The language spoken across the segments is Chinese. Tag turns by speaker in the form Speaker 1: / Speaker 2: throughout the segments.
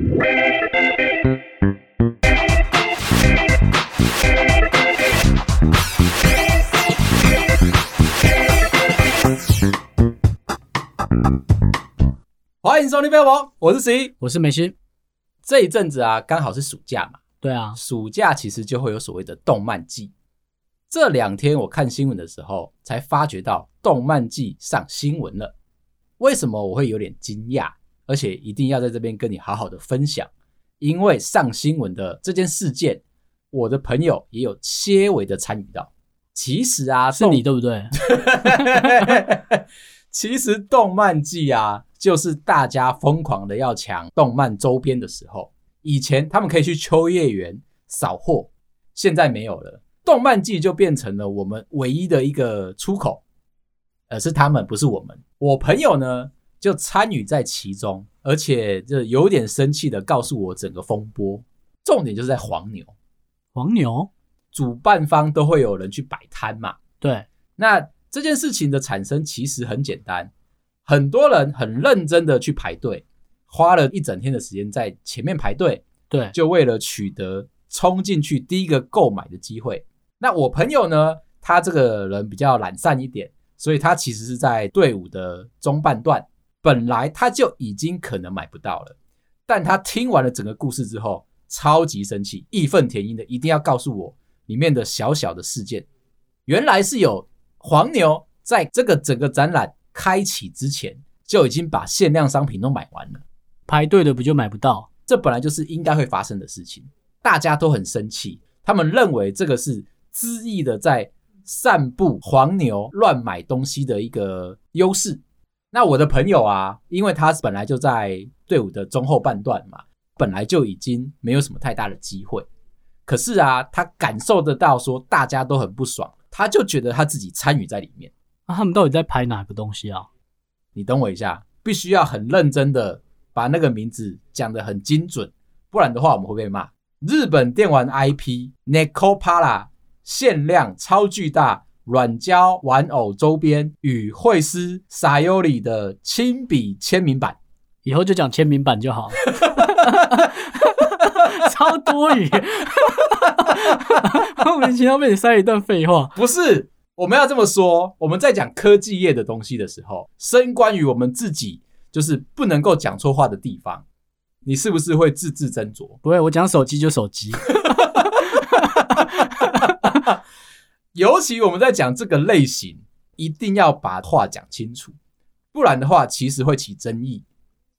Speaker 1: 欢迎收听《飞王》，我是十一，
Speaker 2: 我是梅西。
Speaker 1: 这一阵子啊，刚好是暑假嘛。
Speaker 2: 对啊，
Speaker 1: 暑假其实就会有所谓的动漫季。这两天我看新闻的时候，才发觉到动漫季上新闻了。为什么我会有点惊讶？而且一定要在这边跟你好好的分享，因为上新闻的这件事件，我的朋友也有些微的参与到。其实啊，
Speaker 2: 是你对不对？
Speaker 1: 其实动漫季啊，就是大家疯狂的要抢动漫周边的时候。以前他们可以去秋叶原扫货，现在没有了。动漫季就变成了我们唯一的一个出口，而是他们，不是我们。我朋友呢，就参与在其中，而且就有点生气的告诉我整个风波。重点就是在黄牛，
Speaker 2: 黄牛
Speaker 1: 主办方都会有人去摆摊嘛。
Speaker 2: 对，
Speaker 1: 那这件事情的产生其实很简单，很多人很认真的去排队，花了一整天的时间在前面排队，
Speaker 2: 对，
Speaker 1: 就为了取得冲进去第一个购买的机会。那我朋友呢？他这个人比较懒散一点，所以他其实是在队伍的中半段，本来他就已经可能买不到了。但他听完了整个故事之后，超级生气，义愤填膺的，一定要告诉我里面的小小的事件。原来是有黄牛在这个整个展览开启之前，就已经把限量商品都买完了，
Speaker 2: 排队的不就买不到？
Speaker 1: 这本来就是应该会发生的事情，大家都很生气，他们认为这个是。恣意的在散布黄牛乱买东西的一个优势。那我的朋友啊，因为他本来就在队伍的中后半段嘛，本来就已经没有什么太大的机会。可是啊，他感受得到说大家都很不爽，他就觉得他自己参与在里面。
Speaker 2: 那、啊、他们到底在拍哪个东西啊？
Speaker 1: 你等我一下，必须要很认真的把那个名字讲得很精准，不然的话我们会被骂。日本电玩 IP Necopara。限量超巨大软胶玩偶周边与绘师 Sayori 的亲笔签名版，
Speaker 2: 以后就讲签名版就好。超多余，莫名其妙被你塞一段废话。
Speaker 1: 不是，我们要这么说，我们在讲科技业的东西的时候，深关于我们自己就是不能够讲错话的地方，你是不是会字字斟酌？
Speaker 2: 不会，我讲手机就手机。
Speaker 1: 尤其我们在讲这个类型，一定要把话讲清楚，不然的话，其实会起争议。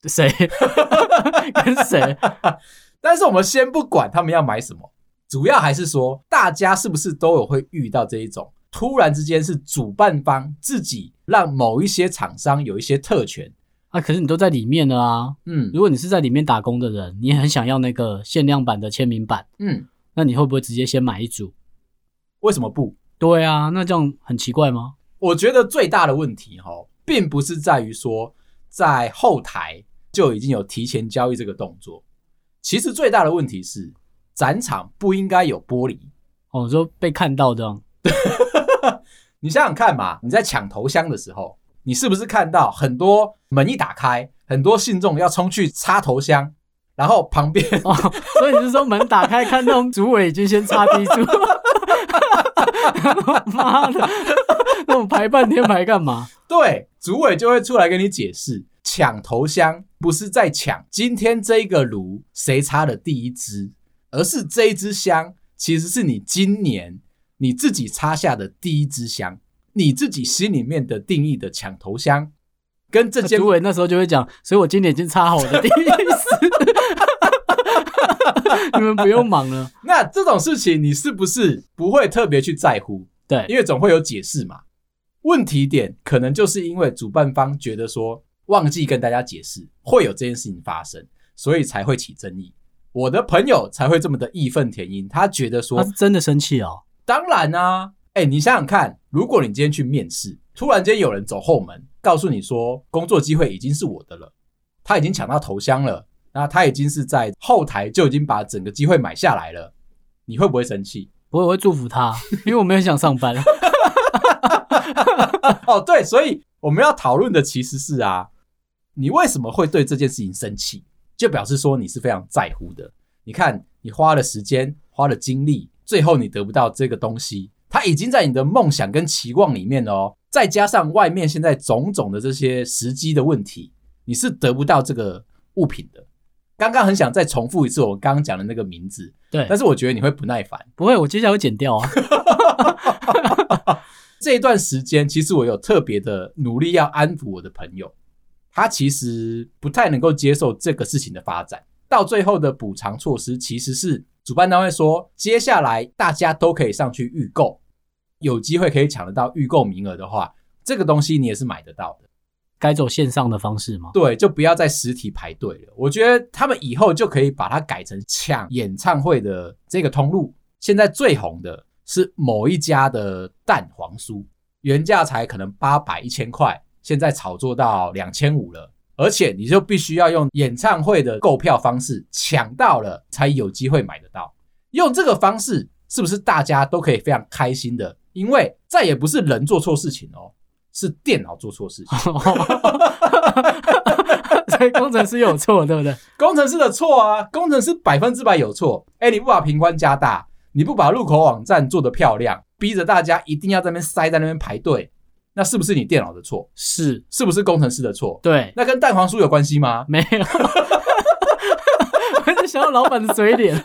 Speaker 2: 谁 跟谁？
Speaker 1: 但是我们先不管他们要买什么，主要还是说，大家是不是都有会遇到这一种，突然之间是主办方自己让某一些厂商有一些特权
Speaker 2: 啊？可是你都在里面了啊。
Speaker 1: 嗯，
Speaker 2: 如果你是在里面打工的人，你很想要那个限量版的签名版，
Speaker 1: 嗯，
Speaker 2: 那你会不会直接先买一组？
Speaker 1: 为什么不？
Speaker 2: 对啊，那这样很奇怪吗？
Speaker 1: 我觉得最大的问题哈，并不是在于说在后台就已经有提前交易这个动作，其实最大的问题是展场不应该有玻璃
Speaker 2: 哦，说被看到这样。
Speaker 1: 你想想看嘛，你在抢头香的时候，你是不是看到很多门一打开，很多信众要冲去插头香，然后旁边
Speaker 2: 哦，所以你是说门打开看到主委已经先插第一组？妈的，那我排半天排干嘛？
Speaker 1: 对，主委就会出来跟你解释，抢头香不是在抢今天这个炉谁插的第一支，而是这一支香其实是你今年你自己插下的第一支香，你自己心里面的定义的抢头香，跟这间
Speaker 2: 主委那时候就会讲，所以我今年已经插好我的第一支。你们不用忙了。
Speaker 1: 那这种事情你是不是不会特别去在乎？
Speaker 2: 对，
Speaker 1: 因为总会有解释嘛。问题点可能就是因为主办方觉得说忘记跟大家解释会有这件事情发生，所以才会起争议。我的朋友才会这么的义愤填膺，他觉得说
Speaker 2: 他是真的生气哦。
Speaker 1: 当然啊，哎，你想想看，如果你今天去面试，突然间有人走后门告诉你说工作机会已经是我的了，他已经抢到头香了。那他已经是在后台就已经把整个机会买下来了，你会不会生气？
Speaker 2: 不会，我会祝福他，因为我没有想上班。
Speaker 1: 哦，对，所以我们要讨论的其实是啊，你为什么会对这件事情生气？就表示说你是非常在乎的。你看，你花了时间，花了精力，最后你得不到这个东西，它已经在你的梦想跟期望里面了哦。再加上外面现在种种的这些时机的问题，你是得不到这个物品的。刚刚很想再重复一次我刚刚讲的那个名字，
Speaker 2: 对，
Speaker 1: 但是我觉得你会不耐烦。
Speaker 2: 不会，我接下来会剪掉啊。
Speaker 1: 这一段时间，其实我有特别的努力要安抚我的朋友，他其实不太能够接受这个事情的发展。到最后的补偿措施，其实是主办单位说，接下来大家都可以上去预购。有机会可以抢得到预购名额的话，这个东西你也是买得到的。
Speaker 2: 改走线上的方式吗？
Speaker 1: 对，就不要在实体排队了。我觉得他们以后就可以把它改成抢演唱会的这个通路。现在最红的是某一家的蛋黄酥，原价才可能八百一千块，现在炒作到两千五了。而且你就必须要用演唱会的购票方式抢到了，才有机会买得到。用这个方式，是不是大家都可以非常开心的？因为再也不是人做错事情哦，是电脑做错事情。
Speaker 2: 所以工程师有错，对不对？
Speaker 1: 工程师的错啊，工程师百分之百有错。哎，你不把屏宽加大，你不把入口网站做得漂亮，逼着大家一定要在那边塞，在那边排队，那是不是你电脑的错？
Speaker 2: 是，
Speaker 1: 是不是工程师的错？
Speaker 2: 对，
Speaker 1: 那跟蛋黄酥有关系吗？
Speaker 2: 没有，我是想要老板的嘴脸。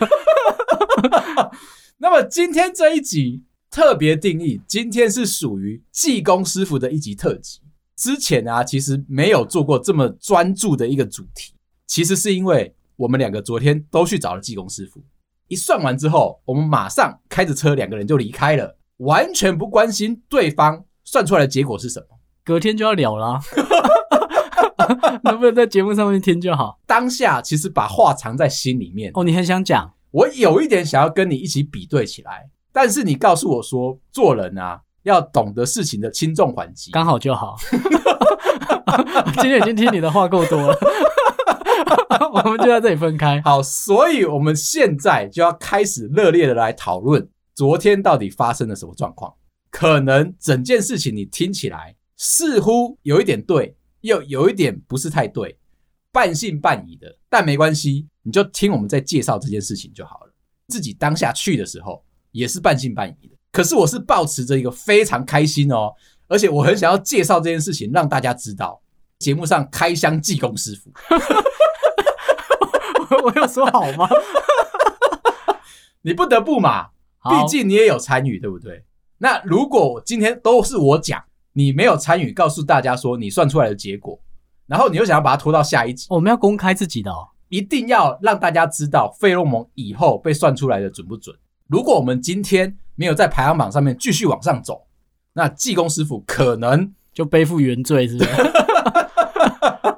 Speaker 1: 那么今天这一集特别定义，今天是属于技工师傅的一集特辑。之前啊，其实没有做过这么专注的一个主题。其实是因为我们两个昨天都去找了技工师傅，一算完之后，我们马上开着车，两个人就离开了，完全不关心对方算出来的结果是什么。
Speaker 2: 隔天就要了啦，能不能在节目上面听就好？
Speaker 1: 当下其实把话藏在心里面。
Speaker 2: 哦，你很想讲。
Speaker 1: 我有一点想要跟你一起比对起来，但是你告诉我说，做人啊要懂得事情的轻重缓急，
Speaker 2: 刚好就好。今天已经听你的话够多了，我们就在这里分开。
Speaker 1: 好，所以我们现在就要开始热烈的来讨论昨天到底发生了什么状况。可能整件事情你听起来似乎有一点对，又有一点不是太对。半信半疑的，但没关系，你就听我们在介绍这件事情就好了。自己当下去的时候也是半信半疑的，可是我是抱持着一个非常开心哦，而且我很想要介绍这件事情让大家知道。节目上开箱技工师傅，
Speaker 2: 我有说好吗？
Speaker 1: 你不得不嘛，毕竟你也有参与，对不对？那如果今天都是我讲，你没有参与，告诉大家说你算出来的结果。然后你又想要把它拖到下一集，
Speaker 2: 我们要公开自己的哦，
Speaker 1: 一定要让大家知道费洛蒙以后被算出来的准不准。如果我们今天没有在排行榜上面继续往上走，那济公师傅可能
Speaker 2: 就背负原罪，是不是？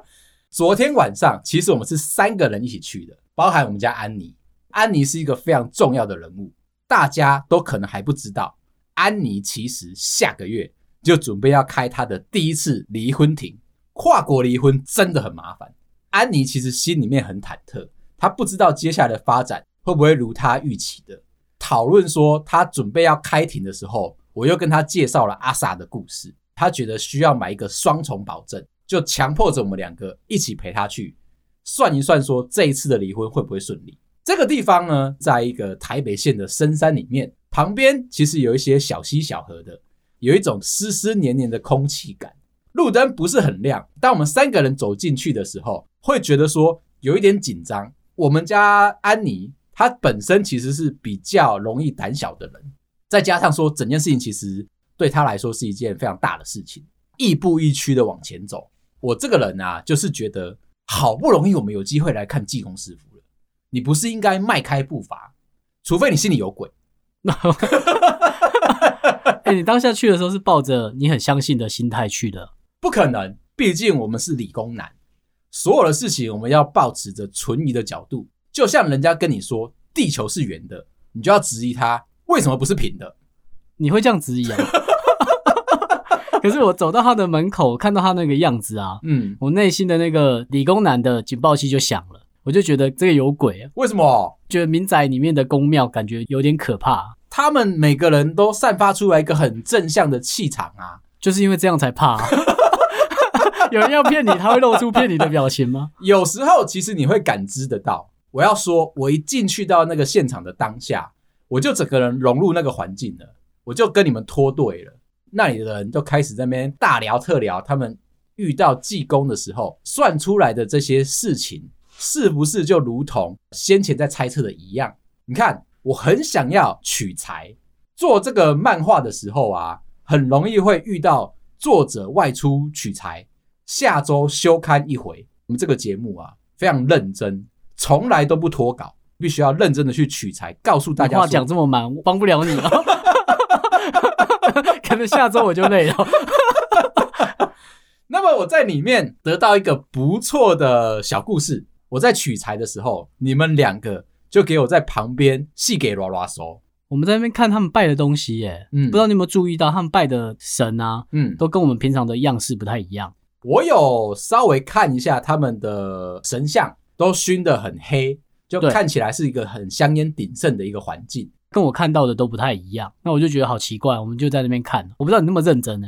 Speaker 1: 昨天晚上其实我们是三个人一起去的，包含我们家安妮。安妮是一个非常重要的人物，大家都可能还不知道，安妮其实下个月就准备要开她的第一次离婚庭。跨国离婚真的很麻烦，安妮其实心里面很忐忑，她不知道接下来的发展会不会如她预期的。讨论说他准备要开庭的时候，我又跟他介绍了阿 Sa 的故事，他觉得需要买一个双重保证，就强迫着我们两个一起陪他去算一算，说这一次的离婚会不会顺利。这个地方呢，在一个台北县的深山里面，旁边其实有一些小溪小河的，有一种湿湿黏黏的空气感。路灯不是很亮，当我们三个人走进去的时候，会觉得说有一点紧张。我们家安妮她本身其实是比较容易胆小的人，再加上说整件事情其实对他来说是一件非常大的事情，亦步亦趋的往前走。我这个人啊，就是觉得好不容易我们有机会来看济公师傅了，你不是应该迈开步伐，除非你心里有鬼。
Speaker 2: 哎，你当下去的时候是抱着你很相信的心态去的。
Speaker 1: 不可能，毕竟我们是理工男，所有的事情我们要保持着存疑的角度。就像人家跟你说地球是圆的，你就要质疑它为什么不是平的。
Speaker 2: 你会这样质疑啊？可是我走到他的门口，看到他那个样子啊，嗯，我内心的那个理工男的警报器就响了，我就觉得这个有鬼啊。
Speaker 1: 为什么？
Speaker 2: 觉得民宅里面的宫庙感觉有点可怕。
Speaker 1: 他们每个人都散发出来一个很正向的气场啊，
Speaker 2: 就是因为这样才怕啊。有人要骗你，他会露出骗你的表情吗？
Speaker 1: 有时候其实你会感知得到。我要说，我一进去到那个现场的当下，我就整个人融入那个环境了，我就跟你们脱队了。那里的人就开始在那边大聊特聊，他们遇到济公的时候算出来的这些事情，是不是就如同先前在猜测的一样？你看，我很想要取材，做这个漫画的时候啊，很容易会遇到作者外出取材，下周休刊一回。我们这个节目啊，非常认真。从来都不脱稿，必须要认真的去取材，告诉大家。
Speaker 2: 话讲这么满，我帮不了你了。可能下周我就累了。
Speaker 1: 那么我在里面得到一个不错的小故事。我在取材的时候，你们两个就给我在旁边细给拉拉说。
Speaker 2: 我们在那边看他们拜的东西，耶，嗯，不知道你有没有注意到，他们拜的神啊，嗯，都跟我们平常的样式不太一样。
Speaker 1: 我有稍微看一下他们的神像。都熏得很黑，就看起来是一个很香烟鼎盛的一个环境，
Speaker 2: 跟我看到的都不太一样。那我就觉得好奇怪，我们就在那边看，我不知道你那么认真呢。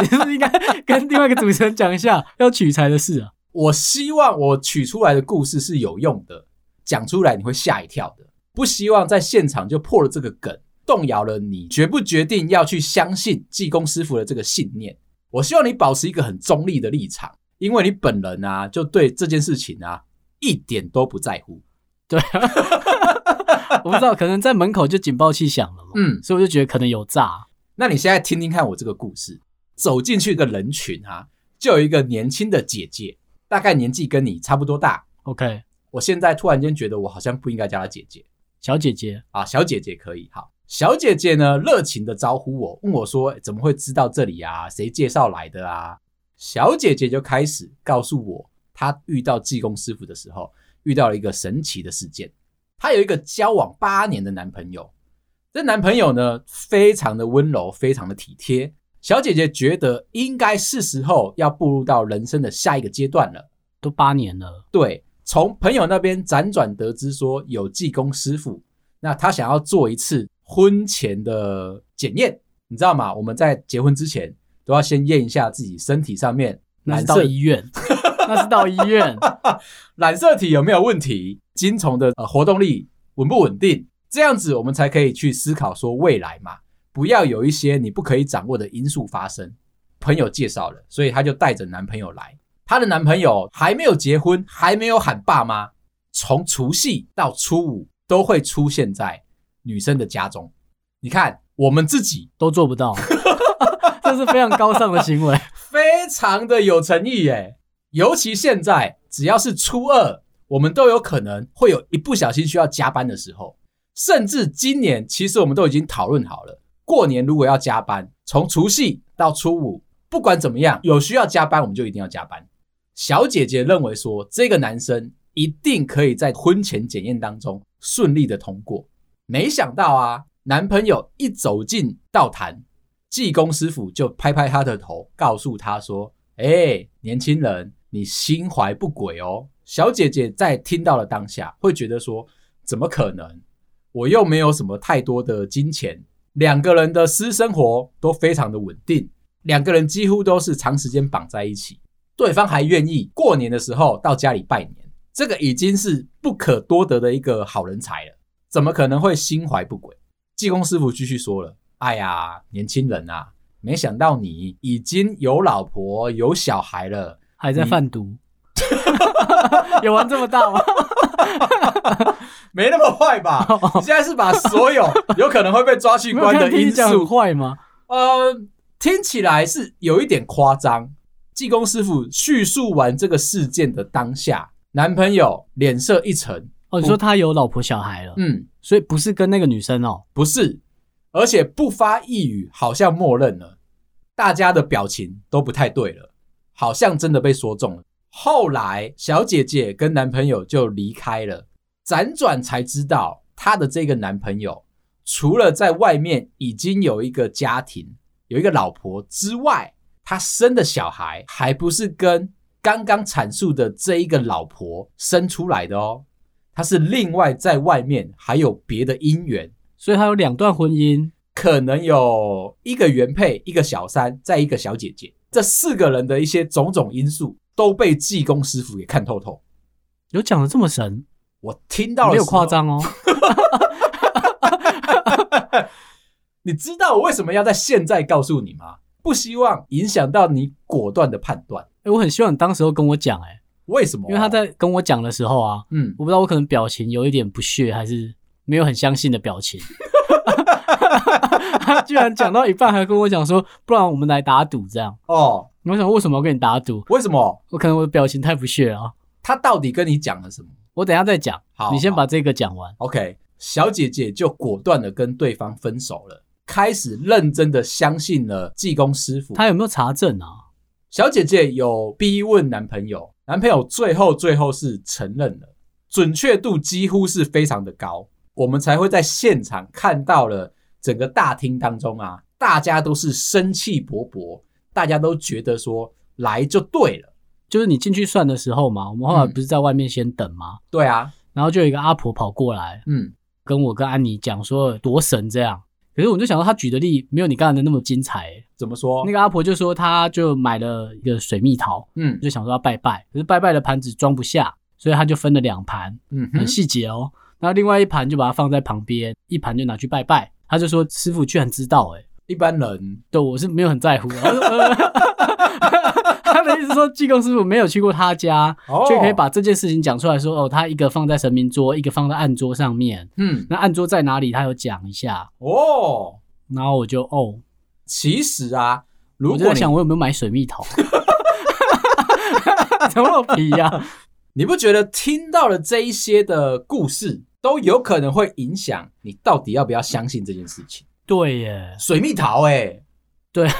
Speaker 2: 你 是不是应该跟另外一个主持人讲一下 要取材的事啊？
Speaker 1: 我希望我取出来的故事是有用的，讲出来你会吓一跳的。不希望在现场就破了这个梗，动摇了你决不决定要去相信济公师傅的这个信念。我希望你保持一个很中立的立场。因为你本人啊，就对这件事情啊一点都不在乎。
Speaker 2: 对啊，我不知道，可能在门口就警报器响了嘛。嗯，所以我就觉得可能有诈。
Speaker 1: 那你现在听听看我这个故事，走进去一个人群啊，就有一个年轻的姐姐，大概年纪跟你差不多大。
Speaker 2: OK，
Speaker 1: 我现在突然间觉得我好像不应该叫她姐姐，
Speaker 2: 小姐姐
Speaker 1: 啊，小姐姐可以。好，小姐姐呢，热情的招呼我，问我说怎么会知道这里啊？谁介绍来的啊？小姐姐就开始告诉我，她遇到济公师傅的时候，遇到了一个神奇的事件。她有一个交往八年的男朋友，这男朋友呢，非常的温柔，非常的体贴。小姐姐觉得应该是时候要步入到人生的下一个阶段了。
Speaker 2: 都八年了，
Speaker 1: 对，从朋友那边辗转得知说有济公师傅，那她想要做一次婚前的检验，你知道吗？我们在结婚之前。都要先验一下自己身体上面，
Speaker 2: 那是到医院，那是到医院，
Speaker 1: 染色体有没有问题，精虫的呃活动力稳不稳定，这样子我们才可以去思考说未来嘛，不要有一些你不可以掌握的因素发生。朋友介绍了，所以她就带着男朋友来，她的男朋友还没有结婚，还没有喊爸妈，从除夕到初五都会出现在女生的家中。你看，我们自己
Speaker 2: 都做不到。这是非常高尚的行为，
Speaker 1: 非常的有诚意耶。尤其现在，只要是初二，我们都有可能会有一不小心需要加班的时候。甚至今年，其实我们都已经讨论好了，过年如果要加班，从除夕到初五，不管怎么样，有需要加班，我们就一定要加班。小姐姐认为说，这个男生一定可以在婚前检验当中顺利的通过。没想到啊，男朋友一走进道坛。济公师傅就拍拍他的头，告诉他说：“哎、年轻人，你心怀不轨哦。”小姐姐在听到了当下，会觉得说：“怎么可能？我又没有什么太多的金钱，两个人的私生活都非常的稳定，两个人几乎都是长时间绑在一起，对方还愿意过年的时候到家里拜年，这个已经是不可多得的一个好人才了，怎么可能会心怀不轨？”济公师傅继续说了。哎呀，年轻人啊，没想到你已经有老婆有小孩了，
Speaker 2: 还在贩毒，有玩这么大吗？
Speaker 1: 没那么坏吧？你现在是把所有 有可能会被抓去关的因素
Speaker 2: 坏吗？
Speaker 1: 呃，听起来是有一点夸张。济公师傅叙述完这个事件的当下，男朋友脸色一沉。
Speaker 2: 哦，你说他有老婆小孩了？嗯，所以不是跟那个女生哦，
Speaker 1: 不是。而且不发一语，好像默认了，大家的表情都不太对了，好像真的被说中了。后来，小姐姐跟男朋友就离开了，辗转才知道，她的这个男朋友除了在外面已经有一个家庭，有一个老婆之外，他生的小孩还不是跟刚刚阐述的这一个老婆生出来的哦，他是另外在外面还有别的姻缘。
Speaker 2: 所以他有两段婚姻，
Speaker 1: 可能有一个原配，一个小三，再一个小姐姐。这四个人的一些种种因素都被济公师傅给看透透。
Speaker 2: 有讲的这么神？
Speaker 1: 我听到了，
Speaker 2: 没有夸张哦。
Speaker 1: 你知道我为什么要在现在告诉你吗？不希望影响到你果断的判断。
Speaker 2: 哎，我很希望你当时候跟我讲，哎，
Speaker 1: 为什么？
Speaker 2: 因为他在跟我讲的时候啊，嗯，我不知道我可能表情有一点不屑，还是没有很相信的表情。他居然讲到一半还跟我讲说，不然我们来打赌这样。哦，我想为什么要跟你打赌？
Speaker 1: 为什么？
Speaker 2: 我可能我的表情太不屑了。
Speaker 1: 他到底跟你讲了什么？
Speaker 2: 我等一下再讲。好，你先把这个讲完。
Speaker 1: OK，小姐姐就果断的跟对方分手了。开始认真的相信了济公师傅，
Speaker 2: 他有没有查证啊？
Speaker 1: 小姐姐有逼问男朋友，男朋友最后最后是承认了，准确度几乎是非常的高，我们才会在现场看到了整个大厅当中啊，大家都是生气勃勃，大家都觉得说来就对了，
Speaker 2: 就是你进去算的时候嘛，我们后来不是在外面先等吗？
Speaker 1: 嗯、对啊，
Speaker 2: 然后就有一个阿婆跑过来，嗯，跟我跟安妮讲说多神这样。可是我就想到他举的例没有你刚才的那么精彩，欸，
Speaker 1: 怎么说？
Speaker 2: 那个阿婆就说，她就买了一个水蜜桃，嗯，就想说要拜拜，可是拜拜的盘子装不下，所以他就分了两盘，嗯，很细节哦。那另外一盘就把它放在旁边，一盘就拿去拜拜。他就说师傅居然知道，欸，诶
Speaker 1: 一般人
Speaker 2: 对我是没有很在乎的。他的意思是说，济公师傅没有去过他家，却可以把这件事情讲出来说，哦，他一个放在神明桌，一个放在案桌上面。嗯，那案桌在哪里？他有讲一下。哦，然后我就哦，
Speaker 1: 其实啊，如果
Speaker 2: 我在想我有没有买水蜜桃，怎么皮呀？
Speaker 1: 你不觉得听到了这一些的故事，都有可能会影响你到底要不要相信这件事情？
Speaker 2: 对耶，
Speaker 1: 水蜜桃哎，
Speaker 2: 对。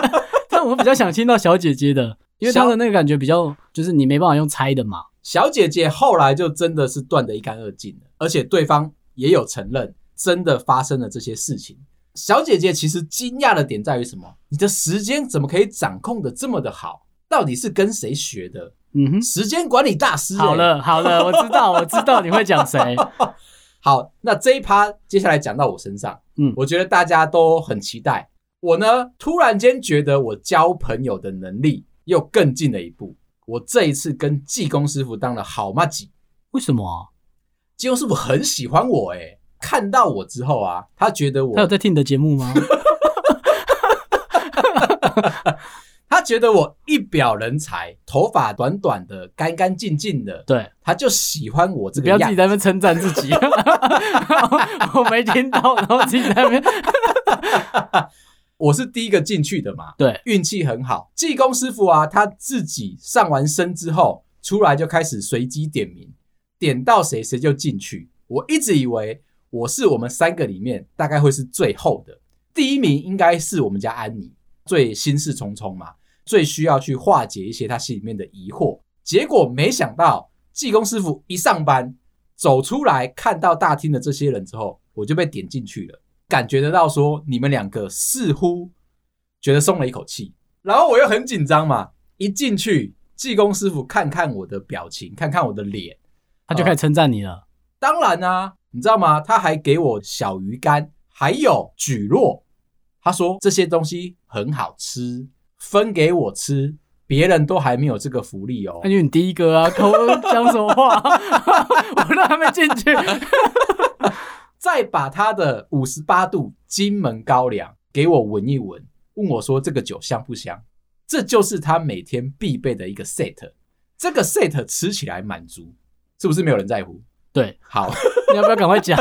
Speaker 2: 但我比较想听到小姐姐的，因为她的那个感觉比较，就是你没办法用猜的嘛。
Speaker 1: 小姐姐后来就真的是断得一干二净了，而且对方也有承认，真的发生了这些事情。小姐姐其实惊讶的点在于什么？你的时间怎么可以掌控的这么的好？到底是跟谁学的？嗯哼，时间管理大师、欸。
Speaker 2: 好了好了，我知道我知道你会讲谁。
Speaker 1: 好，那这一趴接下来讲到我身上，嗯，我觉得大家都很期待。我呢，突然间觉得我交朋友的能力又更进了一步。我这一次跟济公师傅当了好妈吉，
Speaker 2: 为什么啊？
Speaker 1: 济公师傅很喜欢我，诶，看到我之后啊，他觉得我
Speaker 2: 他有在听你的节目吗？
Speaker 1: 他觉得我一表人才，头发短短的，干干净净的，
Speaker 2: 对，
Speaker 1: 他就喜欢我这个样子。
Speaker 2: 不要自己在那边称赞自己，我没听到，然后自己在那边。
Speaker 1: 我是第一个进去的嘛，
Speaker 2: 对，
Speaker 1: 运气很好。济公师傅啊，他自己上完身之后出来就开始随机点名，点到谁谁就进去。我一直以为我是我们三个里面大概会是最后的，第一名应该是我们家安妮，最心事重重嘛。最需要去化解一些他心里面的疑惑，结果没想到济公师傅一上班走出来，看到大厅的这些人之后，我就被点进去了，感觉得到说你们两个似乎觉得松了一口气，然后我又很紧张嘛，一进去济公师傅看看我的表情，看看我的脸，
Speaker 2: 他就开始称赞你了。呃，
Speaker 1: 当然啊，你知道吗？他还给我小鱼干，还有蒟蒻，他说这些东西很好吃。分给我吃，别人都还没有这个福利哦。
Speaker 2: 那就你第一个啊，口讲什么话？我都还没进去。
Speaker 1: 再把他的五十八度金门高粱给我闻一闻，问我说这个酒香不香？这就是他每天必备的一个 set。这个 set 吃起来满足，是不是没有人在乎？
Speaker 2: 对，
Speaker 1: 好，
Speaker 2: 你要不要赶快讲？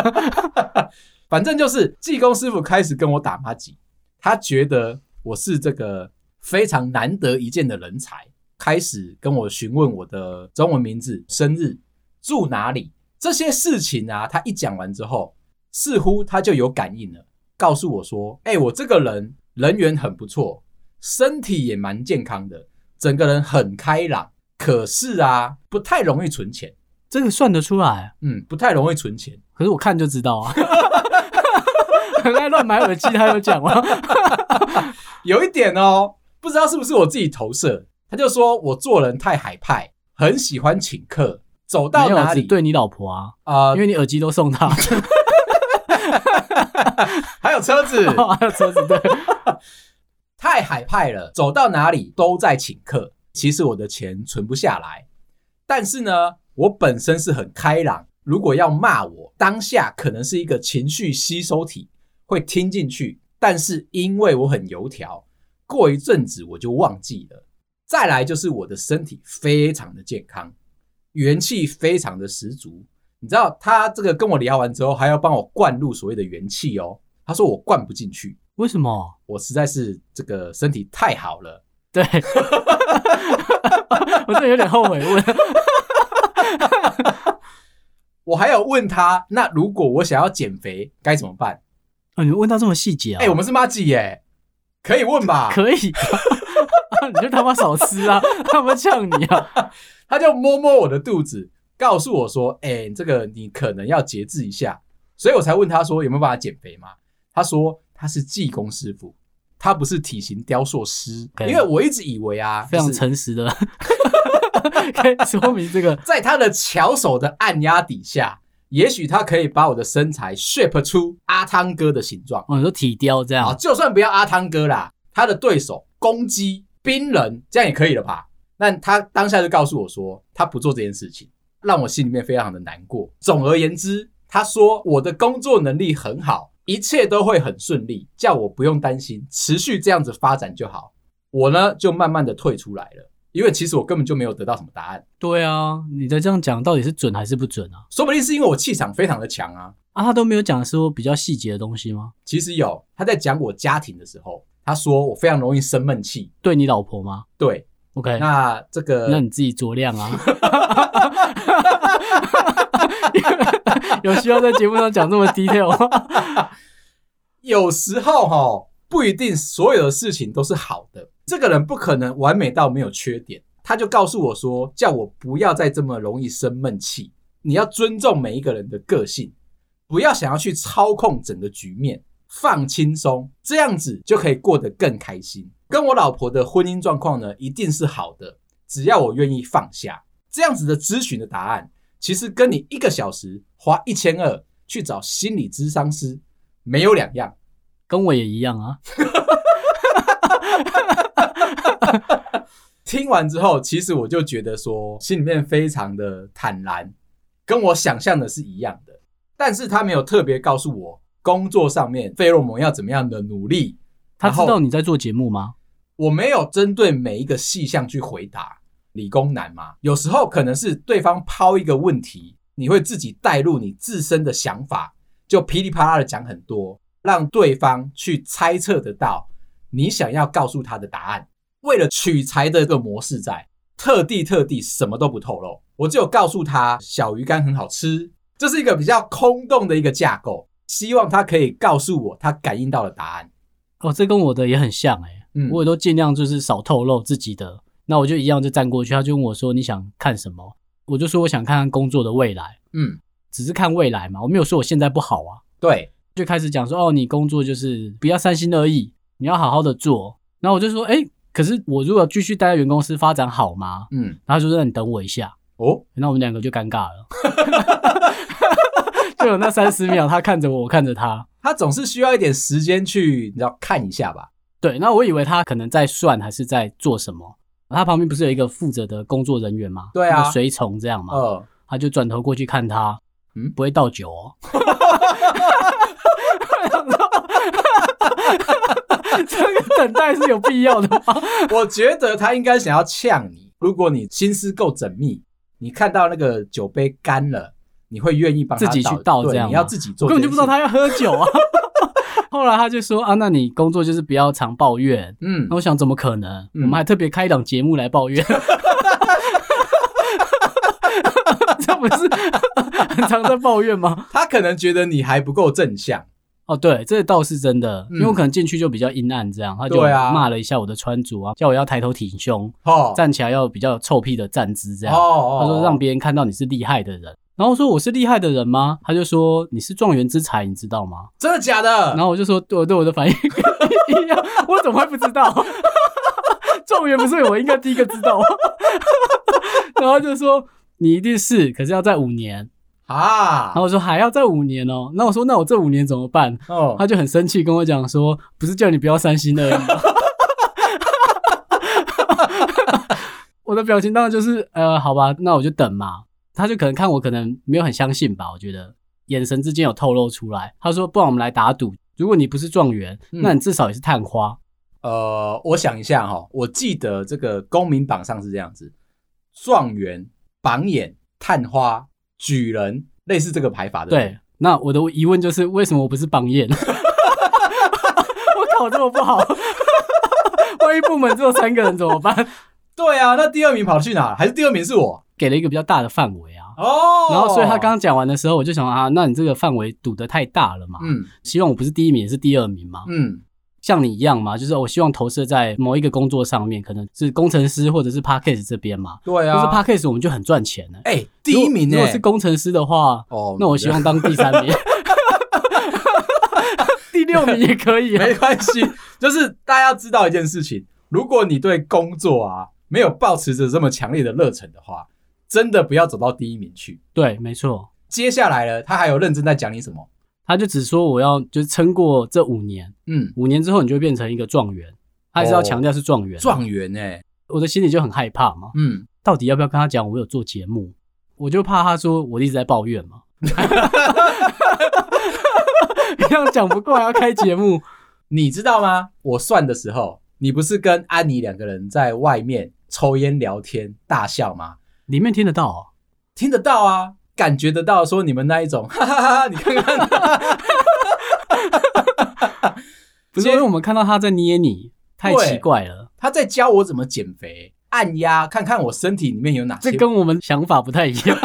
Speaker 1: 反正就是济公师傅开始跟我打麻吉，他觉得我是这个。非常难得一见的人才，开始跟我询问我的中文名字、生日、住哪里这些事情啊。他一讲完之后，似乎他就有感应了，告诉我说：“哎、欸，我这个人人缘很不错，身体也蛮健康的，整个人很开朗。可是啊，不太容易存钱。
Speaker 2: 这个算得出来？
Speaker 1: 嗯，不太容易存钱。
Speaker 2: 可是我看就知道啊，很爱乱买耳机。他有讲吗？
Speaker 1: 有一点哦。”不知道是不是我自己投射，他就说我做人太海派，很喜欢请客，走到哪里
Speaker 2: 对你老婆啊啊、呃，因为你耳机都送他，
Speaker 1: 还有车子，
Speaker 2: 还有车子，对，
Speaker 1: 太海派了，走到哪里都在请客。其实我的钱存不下来，但是呢，我本身是很开朗。如果要骂我，当下可能是一个情绪吸收体，会听进去。但是因为我很油条，过一阵子我就忘记了。再来就是我的身体非常的健康，元气非常的十足。你知道他这个跟我聊完之后，还要帮我灌入所谓的元气哦。他说我灌不进去，
Speaker 2: 为什么？
Speaker 1: 我实在是这个身体太好了。
Speaker 2: 对，我真的有点后悔问。
Speaker 1: 我还有问他，那如果我想要减肥该怎么办？
Speaker 2: 哦，你问到这么细节啊？
Speaker 1: 哎、欸，我们是妈吉耶，可以问吧？
Speaker 2: 可以，你就他妈少吃啊！他们呛你啊！
Speaker 1: 他就摸摸我的肚子，告诉我说：“哎、欸，这个你可能要节制一下。”所以我才问他说有没有办法减肥嘛？他说他是技工师傅，他不是体型雕塑师。因为我一直以为啊，
Speaker 2: 非常诚实的。可以说明这个，
Speaker 1: 在他的巧手的按压底下，也许他可以把我的身材 shape 出阿汤哥的形状。
Speaker 2: 哦，你说体雕这样啊，
Speaker 1: 就算不要阿汤哥啦，他的对手公鸡冰人这样也可以了吧？那他当下就告诉我说，他不做这件事情，让我心里面非常的难过。总而言之，他说我的工作能力很好，一切都会很顺利，叫我不用担心，持续这样子发展就好。我呢，就慢慢的退出来了。因为其实我根本就没有得到什么答案。
Speaker 2: 对啊，你的这样讲到底是准还是不准啊？
Speaker 1: 说不定是因为我气场非常的强啊！
Speaker 2: 啊，他都没有讲说比较细节的东西吗？
Speaker 1: 其实有，他在讲我家庭的时候，他说我非常容易生闷气。
Speaker 2: 对你老婆吗？
Speaker 1: 对
Speaker 2: ，OK。
Speaker 1: 那这个，
Speaker 2: 那你自己酌量啊。有需要在节目上讲这么 detail 吗？
Speaker 1: 有时候哈，不一定所有的事情都是好的。这个人不可能完美到没有缺点，他就告诉我说，叫我不要再这么容易生闷气。你要尊重每一个人的个性，不要想要去操控整个局面，放轻松，这样子就可以过得更开心。跟我老婆的婚姻状况呢，一定是好的，只要我愿意放下。这样子的咨询的答案，其实跟你一个小时花一千二去找心理咨商师没有两样，
Speaker 2: 跟我也一样啊。
Speaker 1: 听完之后，其实我就觉得说，心里面非常的坦然，跟我想象的是一样的。但是他没有特别告诉我工作上面费洛蒙要怎么样的努力。
Speaker 2: 他知道你在做节目吗？
Speaker 1: 我没有针对每一个细项去回答。理工男嘛，有时候可能是对方抛一个问题，你会自己带入你自身的想法，就噼里啪啦的讲很多，让对方去猜测得到。你想要告诉他的答案，为了取材的这个模式在，特地特地什么都不透露，我只有告诉他小鱼干很好吃，这是一个比较空洞的一个架构，希望他可以告诉我他感应到的答案。
Speaker 2: 哦，这跟我的也很像诶、欸、嗯，我也都尽量就是少透露自己的，那我就一样就站过去，他就问我说，你想看什么，我就说我想看看工作的未来，嗯，只是看未来嘛，我没有说我现在不好啊，
Speaker 1: 对，
Speaker 2: 就开始讲说哦，你工作就是不要三心二意。你要好好的做，然后我就说，哎、欸，可是我如果继续待在原公司发展好吗？嗯，然后就说，那你等我一下。哦，那我们两个就尴尬了，就有那三十秒，他看着我，我看着他，
Speaker 1: 他总是需要一点时间去，你知道看一下吧？
Speaker 2: 对，那我以为他可能在算还是在做什么，他旁边不是有一个负责的工作人员吗？
Speaker 1: 对啊，
Speaker 2: 随从这样嘛，
Speaker 1: 嗯，
Speaker 2: 他就转头过去看他，嗯，不会倒酒哦。这个等待是有必要的吗？
Speaker 1: 我觉得他应该想要呛你。如果你心思够缜密，你看到那个酒杯干了，你会愿意帮他
Speaker 2: 自己去倒这样？
Speaker 1: 你要自己做，
Speaker 2: 根本就不知道他要喝酒啊。后来他就说啊，那你工作就是不要常抱怨。嗯，那我想怎么可能？嗯、我们还特别开一档节目来抱怨，这不是很常在抱怨吗？
Speaker 1: 他可能觉得你还不够正向。
Speaker 2: 哦，对，这倒是真的，因为我可能进去就比较阴暗，这样、嗯、他就骂了一下我的穿着啊，叫我要抬头挺胸，哦、站起来要比较臭屁的站姿，这样。哦、他说让别人看到你是厉害的人，然后我说我是厉害的人吗？他就说你是状元之才，你知道吗？
Speaker 1: 真的假的？
Speaker 2: 然后我就说对，对我的反应 一样，我怎么会不知道？状元不是我应该第一个知道，然后就说你一定是，可是要在五年。啊！然后我说还要再五年哦、那我说那我这五年怎么办？哦，他就很生气跟我讲说，不是叫你不要三心二意吗？我的表情当然就是呃，好吧，那我就等嘛。他就可能看我可能没有很相信吧，我觉得眼神之间有透露出来。他说，不然我们来打赌，如果你不是状元，那你至少也是探花。
Speaker 1: 呃，我想一下哈、哦，我记得这个公民榜上是这样子：状元、榜眼、探花、举人，类似这个排法的。
Speaker 2: 对，那我的疑问就是，为什么我不是榜眼？我考这么不好，万一部门只有三个人怎么办？
Speaker 1: 对啊，那第二名跑去哪？还是第二名是我？
Speaker 2: 给了一个比较大的范围啊。
Speaker 1: 哦。
Speaker 2: 然后，所以他刚刚讲完的时候，我就想啊，那你这个范围赌得太大了嘛。嗯。希望我不是第一名，也是第二名嘛。嗯。像你一样嘛，就是我希望投射在某一个工作上面，可能是工程师或者是 parkas 这边嘛。
Speaker 1: 对啊。
Speaker 2: 就是 parkas 我们就很赚钱了。
Speaker 1: 哎，第一名呢？
Speaker 2: 如果是工程师的话，哦，那我希望当第三名。第六名也可以啊，
Speaker 1: 没关系。就是大家要知道一件事情，如果你对工作啊。没有抱持着这么强烈的热忱的话，真的不要走到第一名去。
Speaker 2: 对，没错。
Speaker 1: 接下来呢，他还有认真在讲你什么？
Speaker 2: 他就只说我要就是撑过这五年，嗯，五年之后你就会变成一个状元。他还是要强调是状元。
Speaker 1: 状元哎，
Speaker 2: 我的心里就很害怕嘛。嗯，到底要不要跟他讲我有做节目？我就怕他说我一直在抱怨嘛。这样讲不过还要开节目，
Speaker 1: 你知道吗？我算的时候，你不是跟安妮两个人在外面抽烟聊天大笑吗？
Speaker 2: 里面听得到哦，
Speaker 1: 听得到啊，感觉得到。说你们那一种，哈哈哈！你看看，
Speaker 2: 不是因为我们看到他在捏你，太奇怪了。
Speaker 1: 他在教我怎么减肥，按压，看看我身体里面有哪些。
Speaker 2: 这跟我们想法不太一样，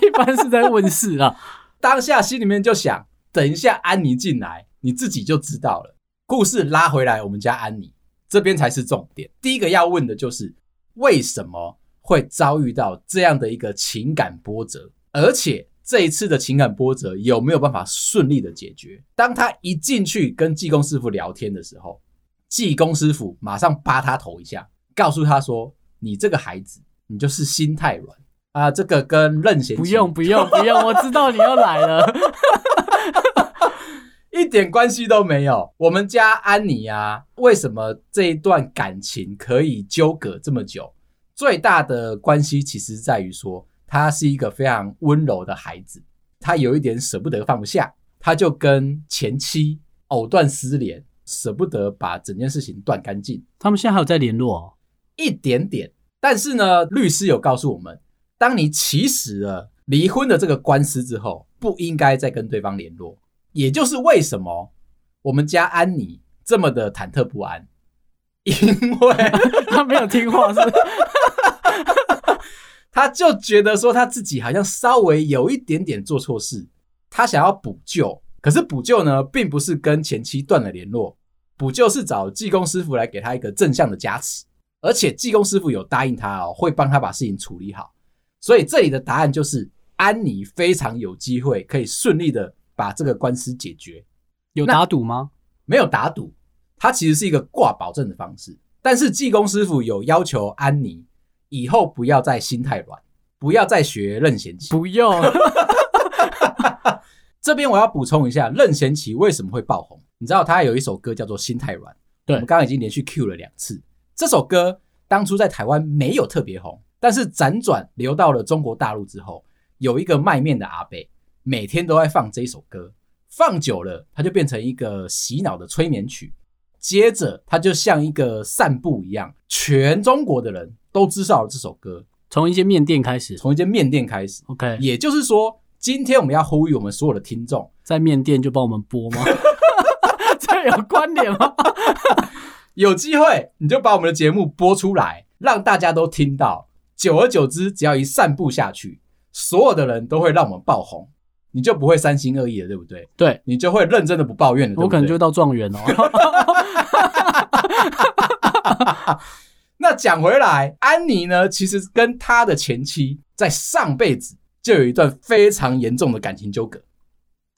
Speaker 2: 一般是在问事啊。
Speaker 1: 当下心里面就想，等一下安妮进来，你自己就知道了。故事拉回来，我们家安妮。这边才是重点。第一个要问的就是，为什么会遭遇到这样的一个情感波折？而且这一次的情感波折有没有办法顺利的解决？当他一进去跟济公师傅聊天的时候，济公师傅马上扒他头一下，告诉他说：“你这个孩子，你就是心太软啊！这个跟任贤
Speaker 2: 不用不用不用，我知道你又来了。”
Speaker 1: 一点关系都没有。我们家安妮啊，为什么这一段感情可以纠葛这么久？最大的关系其实在于说，他是一个非常温柔的孩子，他有一点舍不得放不下，他就跟前妻藕断丝连，舍不得把整件事情断干净。
Speaker 2: 他们现在还有在联络哦？
Speaker 1: 一点点。但是呢，律师有告诉我们，当你起始了离婚的这个官司之后，不应该再跟对方联络。也就是为什么我们家安妮这么的忐忑不安，因为
Speaker 2: 他没有听话，是不是？
Speaker 1: 他就觉得说他自己好像稍微有一点点做错事，他想要补救，可是补救呢，并不是跟前妻断了联络，补救是找技工师傅来给他一个正向的加持，而且技工师傅有答应他哦，会帮他把事情处理好，所以这里的答案就是安妮非常有机会可以顺利的。把这个官司解决，
Speaker 2: 有打赌吗？
Speaker 1: 没有打赌，他其实是一个挂保证的方式。但是技工师傅有要求安妮以后不要再心太软，不要再学任贤齐。
Speaker 2: 不用。
Speaker 1: 这边我要补充一下，任贤齐为什么会爆红？你知道他有一首歌叫做《心太软》，对，我们刚刚已经连续 Q 了两次。这首歌当初在台湾没有特别红，但是辗转流到了中国大陆之后，有一个卖面的阿伯。每天都在放这一首歌，放久了，它就变成一个洗脑的催眠曲。接着，它就像一个散步一样，全中国的人都知道了这首歌。
Speaker 2: 从一间面店开始，
Speaker 1: 从一间面店开始。
Speaker 2: OK，
Speaker 1: 也就是说，今天我们要呼吁我们所有的听众，
Speaker 2: 在面店就帮我们播吗？这有关联吗？
Speaker 1: 有机会你就把我们的节目播出来，让大家都听到。久而久之，只要一散步下去，所有的人都会让我们爆红。你就不会三心二意了，对不对？
Speaker 2: 对，
Speaker 1: 你就会认真的不抱怨了。
Speaker 2: 我可能就到状元哦。
Speaker 1: 那讲回来，安妮呢，其实跟她的前妻在上辈子就有一段非常严重的感情纠葛。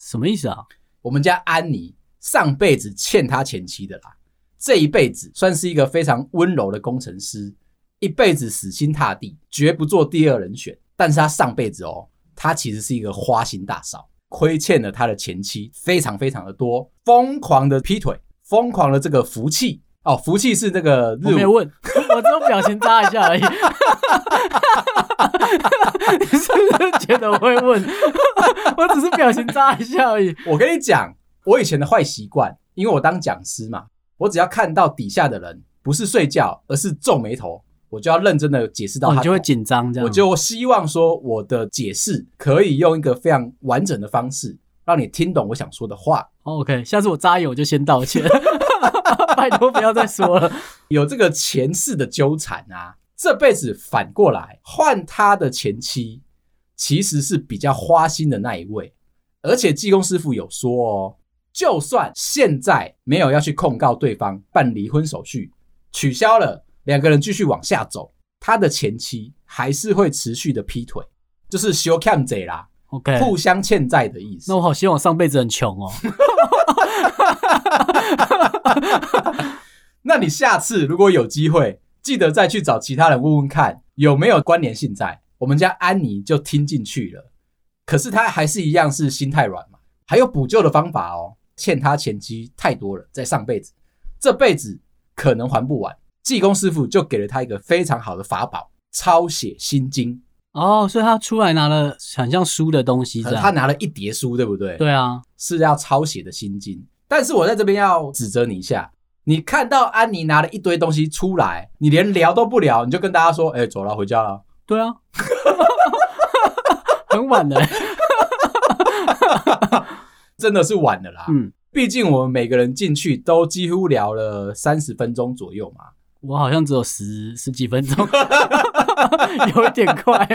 Speaker 2: 什么意思啊？
Speaker 1: 我们家安妮上辈子欠她前妻的啦，这一辈子算是一个非常温柔的工程师，一辈子死心塌地，绝不做第二人选。但是她上辈子哦。他其实是一个花心大少，亏欠了他的前妻非常非常的多，疯狂的劈腿，疯狂的这个福气哦，福气是那个日，
Speaker 2: 我没有问，我只有表情扎一下而已。你是不是觉得我会问？我只是表情扎一下而已。
Speaker 1: 我跟你讲，我以前的坏习惯，因为我当讲师嘛，我只要看到底下的人不是睡觉，而是皱眉头，我就要认真的解释到他，
Speaker 2: 就会紧张这样。
Speaker 1: 我就希望说，我的解释可以用一个非常完整的方式，让你听懂我想说的话。
Speaker 2: OK，下次我扎眼我就先道歉。拜托不要再说了。
Speaker 1: 有这个前世的纠缠啊，这辈子反过来换他的前妻，其实是比较花心的那一位。而且济公师傅有说哦，就算现在没有要去控告对方办离婚手续，取消了，两个人继续往下走，他的前妻还是会持续的劈腿，就是修欠债啦。
Speaker 2: OK，
Speaker 1: 互相欠债的意思。
Speaker 2: 那我好希望我上辈子很穷哦。
Speaker 1: 那你下次如果有机会，记得再去找其他人问问看有没有关联性在。我们家安妮就听进去了，可是她还是一样是心太软嘛。还有补救的方法哦，欠他前妻太多了，在上辈子，这辈子可能还不完。济公师傅就给了他一个非常好的法宝——抄写心经。
Speaker 2: 哦，所以他出来拿了很像书的东西，
Speaker 1: 他拿了一叠书，对不对？
Speaker 2: 对啊，
Speaker 1: 是要抄写的心经。但是我在这边要指责你一下，你看到安妮拿了一堆东西出来，你连聊都不聊，你就跟大家说：“哎、欸，走了，回家了。”
Speaker 2: 对啊，很晚了，
Speaker 1: 真的是晚了啦。
Speaker 2: 嗯，毕
Speaker 1: 竟我们每个人进去都几乎聊了三十分钟左右嘛。
Speaker 2: 我好像只有十十几分钟，有一点快。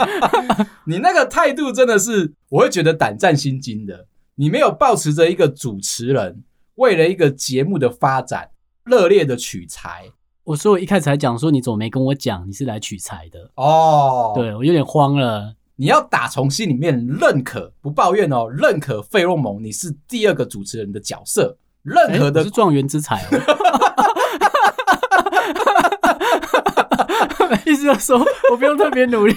Speaker 1: 你那个态度真的是，我会觉得胆战心惊的。你没有抱持着一个主持人为了一个节目的发展热烈的取材。
Speaker 2: 我说我一开始还讲说，你怎么没跟我讲你是来取材的？
Speaker 1: 哦，
Speaker 2: 对，我有点慌了。
Speaker 1: 你要打从心里面认可，不抱怨哦，认可费洛蒙你是第二个主持人的角色，任何的、欸、
Speaker 2: 是状元之才哦。意思就是说，我不用特别努力，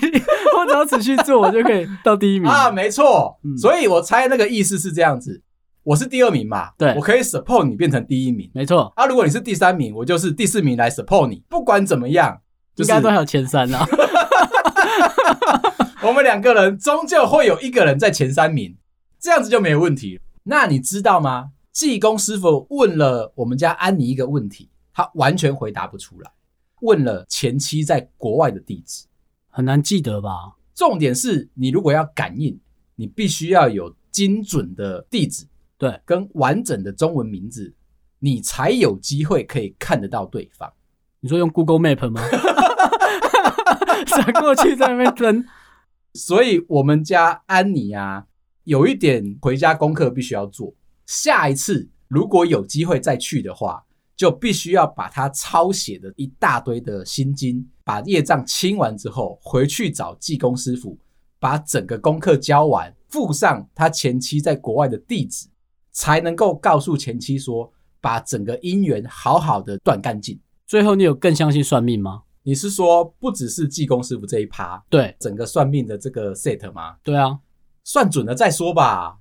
Speaker 2: 我只要持续做，我就可以到第一名
Speaker 1: 啊！没错，嗯、所以我猜那个意思是这样子：我是第二名嘛，
Speaker 2: 对，
Speaker 1: 我可以 support 你变成第一名，
Speaker 2: 没错。
Speaker 1: 啊，如果你是第三名，我就是第四名来 support 你。不管怎么样，
Speaker 2: 就是、应该都还有前三啊。
Speaker 1: 我们两个人终究会有一个人在前三名，这样子就没有问题。那你知道吗？济公师傅问了我们家安妮一个问题，他完全回答不出来。问了前妻在国外的地址，
Speaker 2: 很难记得吧？
Speaker 1: 重点是你如果要感应，你必须要有精准的地址，
Speaker 2: 对，跟
Speaker 1: 完整的中文名字，你才有机会可以看得到对方。
Speaker 2: 你说用 Google Map 吗？闪过去在那边登。
Speaker 1: 所以我们家安妮啊，有一点回家功课必须要做。下一次如果有机会再去的话。就必须要把他抄写的一大堆的心经，把业障清完之后，回去找济公师傅，把整个功课教完，附上他前妻在国外的地址，才能够告诉前妻说，把整个姻缘好好的断干净。
Speaker 2: 最后，你有更相信算命吗？
Speaker 1: 你是说不只是济公师傅这一趴，
Speaker 2: 对，
Speaker 1: 整个算命的这个 set 吗？
Speaker 2: 对啊，
Speaker 1: 算准了再说吧。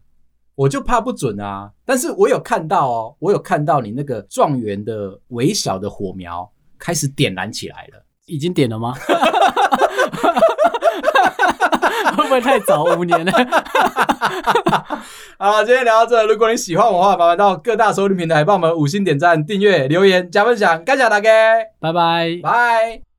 Speaker 1: 我就怕不准啊！但是我有看到哦，我有看到你那个状元的微小的火苗开始点燃起来了，
Speaker 2: 已经点了吗？会不会太早？五年了。
Speaker 1: 好，今天聊到这，如果你喜欢我的话，麻烦到各大收听平台帮我们五星点赞、订阅、留言、加分享，感谢大家，
Speaker 2: 拜拜，
Speaker 1: 拜。